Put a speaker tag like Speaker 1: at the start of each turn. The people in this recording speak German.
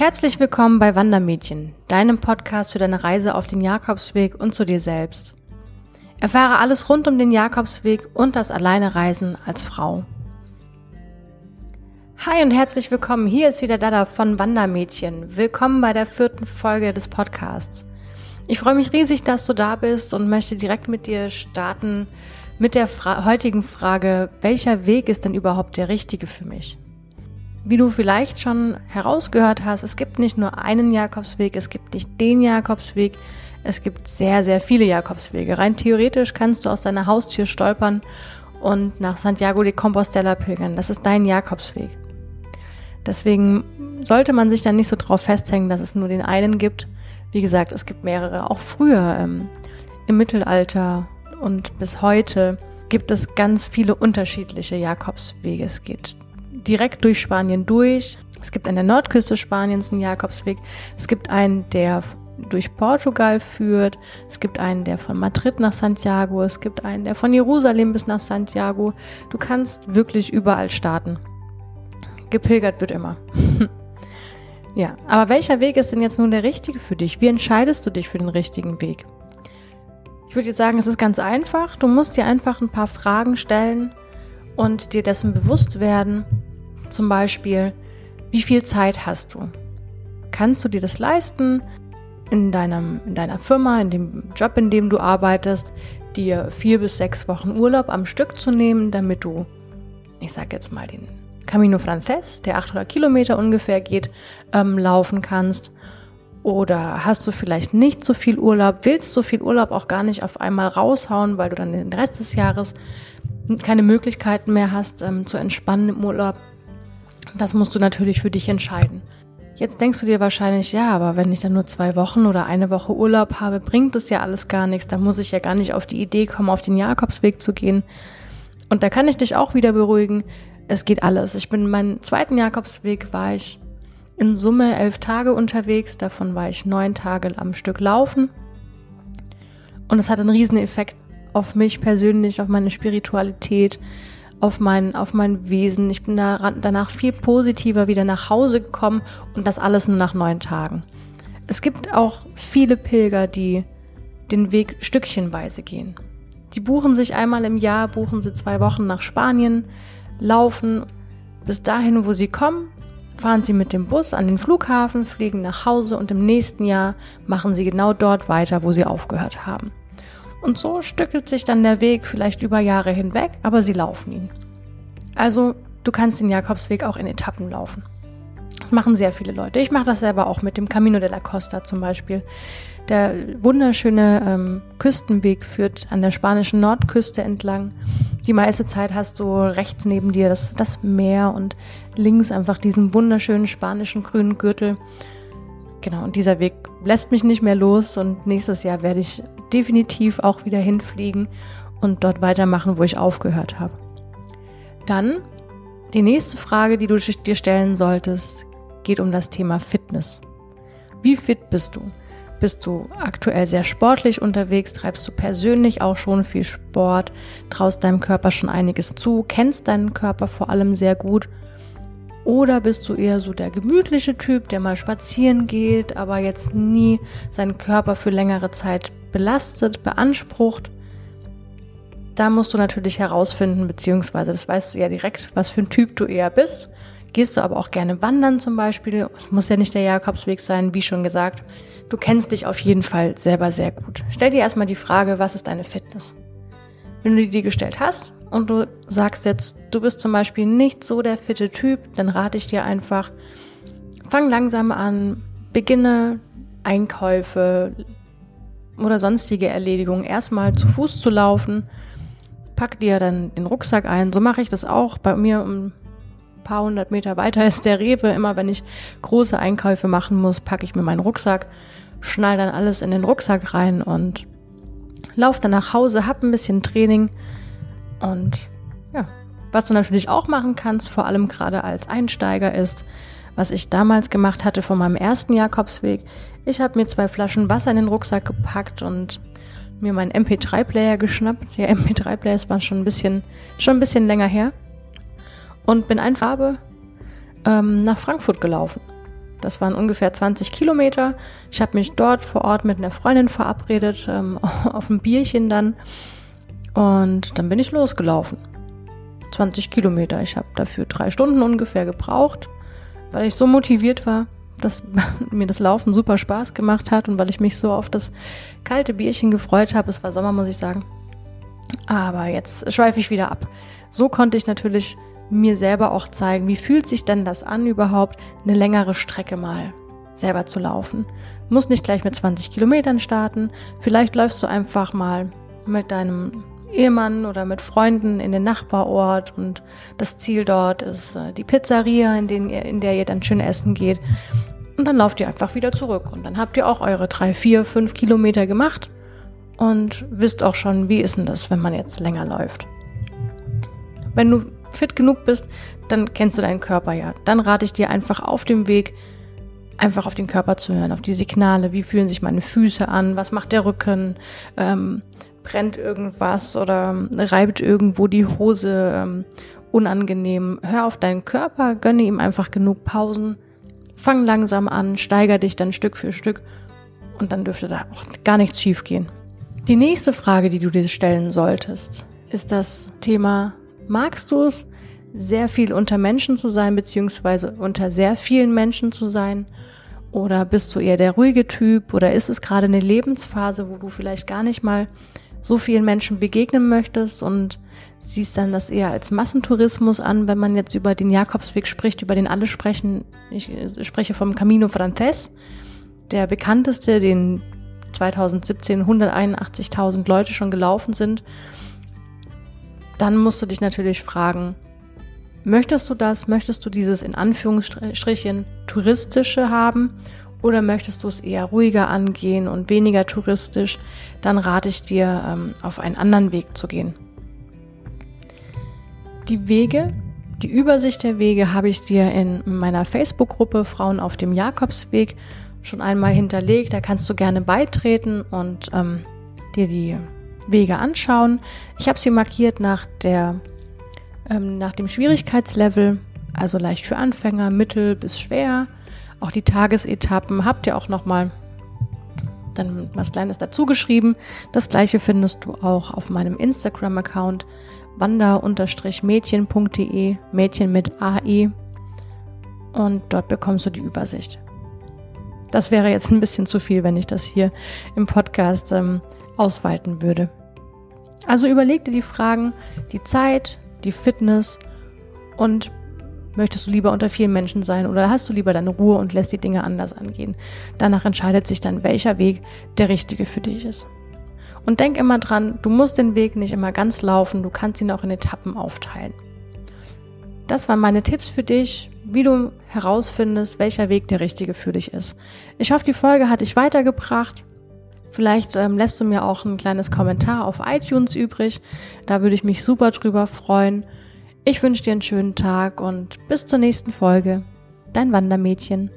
Speaker 1: Herzlich willkommen bei Wandermädchen, deinem Podcast für deine Reise auf den Jakobsweg und zu dir selbst. Erfahre alles rund um den Jakobsweg und das Alleinereisen als Frau. Hi und herzlich willkommen. Hier ist wieder Dada von Wandermädchen. Willkommen bei der vierten Folge des Podcasts. Ich freue mich riesig, dass du da bist und möchte direkt mit dir starten mit der Fra heutigen Frage, welcher Weg ist denn überhaupt der richtige für mich? Wie du vielleicht schon herausgehört hast, es gibt nicht nur einen Jakobsweg, es gibt nicht den Jakobsweg, es gibt sehr, sehr viele Jakobswege. Rein theoretisch kannst du aus deiner Haustür stolpern und nach Santiago de Compostela pilgern. Das ist dein Jakobsweg. Deswegen sollte man sich dann nicht so drauf festhängen, dass es nur den einen gibt. Wie gesagt, es gibt mehrere. Auch früher ähm, im Mittelalter und bis heute gibt es ganz viele unterschiedliche Jakobswege. Es geht direkt durch Spanien durch. Es gibt an der Nordküste Spaniens einen Jakobsweg. Es gibt einen, der durch Portugal führt. Es gibt einen, der von Madrid nach Santiago. Es gibt einen, der von Jerusalem bis nach Santiago. Du kannst wirklich überall starten. Gepilgert wird immer. ja, aber welcher Weg ist denn jetzt nun der richtige für dich? Wie entscheidest du dich für den richtigen Weg? Ich würde jetzt sagen, es ist ganz einfach. Du musst dir einfach ein paar Fragen stellen und dir dessen bewusst werden, zum Beispiel, wie viel Zeit hast du? Kannst du dir das leisten, in, deinem, in deiner Firma, in dem Job, in dem du arbeitest, dir vier bis sechs Wochen Urlaub am Stück zu nehmen, damit du, ich sag jetzt mal, den Camino Frances, der 800 Kilometer ungefähr geht, ähm, laufen kannst? Oder hast du vielleicht nicht so viel Urlaub, willst so viel Urlaub auch gar nicht auf einmal raushauen, weil du dann den Rest des Jahres keine Möglichkeiten mehr hast, ähm, zu entspannen im Urlaub? Das musst du natürlich für dich entscheiden. Jetzt denkst du dir wahrscheinlich, ja, aber wenn ich dann nur zwei Wochen oder eine Woche Urlaub habe, bringt das ja alles gar nichts. Da muss ich ja gar nicht auf die Idee kommen, auf den Jakobsweg zu gehen. Und da kann ich dich auch wieder beruhigen. Es geht alles. Ich bin meinen zweiten Jakobsweg war ich in Summe elf Tage unterwegs. Davon war ich neun Tage am Stück laufen. Und es hat einen riesen Effekt auf mich persönlich, auf meine Spiritualität, auf mein, auf mein Wesen. Ich bin da, danach viel positiver wieder nach Hause gekommen und das alles nur nach neun Tagen. Es gibt auch viele Pilger, die den Weg stückchenweise gehen. Die buchen sich einmal im Jahr, buchen sie zwei Wochen nach Spanien, laufen bis dahin, wo sie kommen, fahren sie mit dem Bus an den Flughafen, fliegen nach Hause und im nächsten Jahr machen sie genau dort weiter, wo sie aufgehört haben. Und so stückelt sich dann der Weg vielleicht über Jahre hinweg, aber sie laufen ihn. Also du kannst den Jakobsweg auch in Etappen laufen. Das machen sehr viele Leute. Ich mache das selber auch mit dem Camino de la Costa zum Beispiel. Der wunderschöne ähm, Küstenweg führt an der spanischen Nordküste entlang. Die meiste Zeit hast du rechts neben dir das, das Meer und links einfach diesen wunderschönen spanischen grünen Gürtel. Genau, und dieser Weg lässt mich nicht mehr los und nächstes Jahr werde ich definitiv auch wieder hinfliegen und dort weitermachen, wo ich aufgehört habe. Dann die nächste Frage, die du dir stellen solltest, geht um das Thema Fitness. Wie fit bist du? Bist du aktuell sehr sportlich unterwegs? Treibst du persönlich auch schon viel Sport? Traust deinem Körper schon einiges zu? Kennst deinen Körper vor allem sehr gut? Oder bist du eher so der gemütliche Typ, der mal spazieren geht, aber jetzt nie seinen Körper für längere Zeit belastet, beansprucht? Da musst du natürlich herausfinden, beziehungsweise das weißt du ja direkt, was für ein Typ du eher bist. Gehst du aber auch gerne wandern zum Beispiel? Es muss ja nicht der Jakobsweg sein, wie schon gesagt. Du kennst dich auf jeden Fall selber sehr gut. Stell dir erstmal die Frage, was ist deine Fitness? Wenn du die gestellt hast, und du sagst jetzt, du bist zum Beispiel nicht so der fitte Typ, dann rate ich dir einfach, fang langsam an, beginne Einkäufe oder sonstige Erledigungen erstmal zu Fuß zu laufen, pack dir dann den Rucksack ein. So mache ich das auch. Bei mir ein paar hundert Meter weiter ist der Rewe. Immer wenn ich große Einkäufe machen muss, packe ich mir meinen Rucksack, schnall dann alles in den Rucksack rein und lauf dann nach Hause, hab ein bisschen Training und ja, was du natürlich auch machen kannst, vor allem gerade als Einsteiger, ist, was ich damals gemacht hatte von meinem ersten Jakobsweg. Ich habe mir zwei Flaschen Wasser in den Rucksack gepackt und mir meinen MP3-Player geschnappt. Der MP3-Player ist war schon ein bisschen, schon ein bisschen länger her. Und bin einfach ähm, nach Frankfurt gelaufen. Das waren ungefähr 20 Kilometer. Ich habe mich dort vor Ort mit einer Freundin verabredet, ähm, auf ein Bierchen dann. Und dann bin ich losgelaufen. 20 Kilometer. Ich habe dafür drei Stunden ungefähr gebraucht, weil ich so motiviert war, dass mir das Laufen super Spaß gemacht hat und weil ich mich so auf das kalte Bierchen gefreut habe. Es war Sommer, muss ich sagen. Aber jetzt schweife ich wieder ab. So konnte ich natürlich mir selber auch zeigen, wie fühlt sich denn das an, überhaupt eine längere Strecke mal selber zu laufen. Muss nicht gleich mit 20 Kilometern starten. Vielleicht läufst du einfach mal mit deinem Ehemann oder mit Freunden in den Nachbarort und das Ziel dort ist äh, die Pizzeria, in, den ihr, in der ihr dann schön essen geht. Und dann lauft ihr einfach wieder zurück und dann habt ihr auch eure drei, vier, fünf Kilometer gemacht und wisst auch schon, wie ist denn das, wenn man jetzt länger läuft. Wenn du fit genug bist, dann kennst du deinen Körper ja. Dann rate ich dir einfach auf dem Weg, einfach auf den Körper zu hören, auf die Signale, wie fühlen sich meine Füße an, was macht der Rücken, ähm, brennt irgendwas oder reibt irgendwo die Hose ähm, unangenehm. Hör auf deinen Körper, gönne ihm einfach genug Pausen, fang langsam an, steiger dich dann Stück für Stück und dann dürfte da auch gar nichts schiefgehen. Die nächste Frage, die du dir stellen solltest, ist das Thema Magst du es, sehr viel unter Menschen zu sein, beziehungsweise unter sehr vielen Menschen zu sein? Oder bist du eher der ruhige Typ? Oder ist es gerade eine Lebensphase, wo du vielleicht gar nicht mal so vielen Menschen begegnen möchtest und siehst dann das eher als Massentourismus an, wenn man jetzt über den Jakobsweg spricht, über den alle sprechen. Ich spreche vom Camino Frances, der bekannteste, den 2017 181.000 Leute schon gelaufen sind dann musst du dich natürlich fragen, möchtest du das? Möchtest du dieses in Anführungsstrichen touristische haben? Oder möchtest du es eher ruhiger angehen und weniger touristisch? Dann rate ich dir, ähm, auf einen anderen Weg zu gehen. Die Wege, die Übersicht der Wege habe ich dir in meiner Facebook-Gruppe Frauen auf dem Jakobsweg schon einmal hinterlegt. Da kannst du gerne beitreten und ähm, dir die Wege anschauen. Ich habe sie markiert nach der ähm, nach dem Schwierigkeitslevel, also leicht für Anfänger, mittel bis schwer. Auch die Tagesetappen habt ihr auch noch mal dann was Kleines dazu geschrieben. Das gleiche findest du auch auf meinem Instagram-Account wander-mädchen.de, Mädchen mit AE. Und dort bekommst du die Übersicht. Das wäre jetzt ein bisschen zu viel, wenn ich das hier im Podcast ähm, ausweiten würde. Also überleg dir die Fragen, die Zeit, die Fitness und möchtest du lieber unter vielen Menschen sein oder hast du lieber deine Ruhe und lässt die Dinge anders angehen. Danach entscheidet sich dann, welcher Weg der richtige für dich ist. Und denk immer dran, du musst den Weg nicht immer ganz laufen, du kannst ihn auch in Etappen aufteilen. Das waren meine Tipps für dich, wie du herausfindest, welcher Weg der richtige für dich ist. Ich hoffe, die Folge hat dich weitergebracht. Vielleicht ähm, lässt du mir auch ein kleines Kommentar auf iTunes übrig. Da würde ich mich super drüber freuen. Ich wünsche dir einen schönen Tag und bis zur nächsten Folge. Dein Wandermädchen.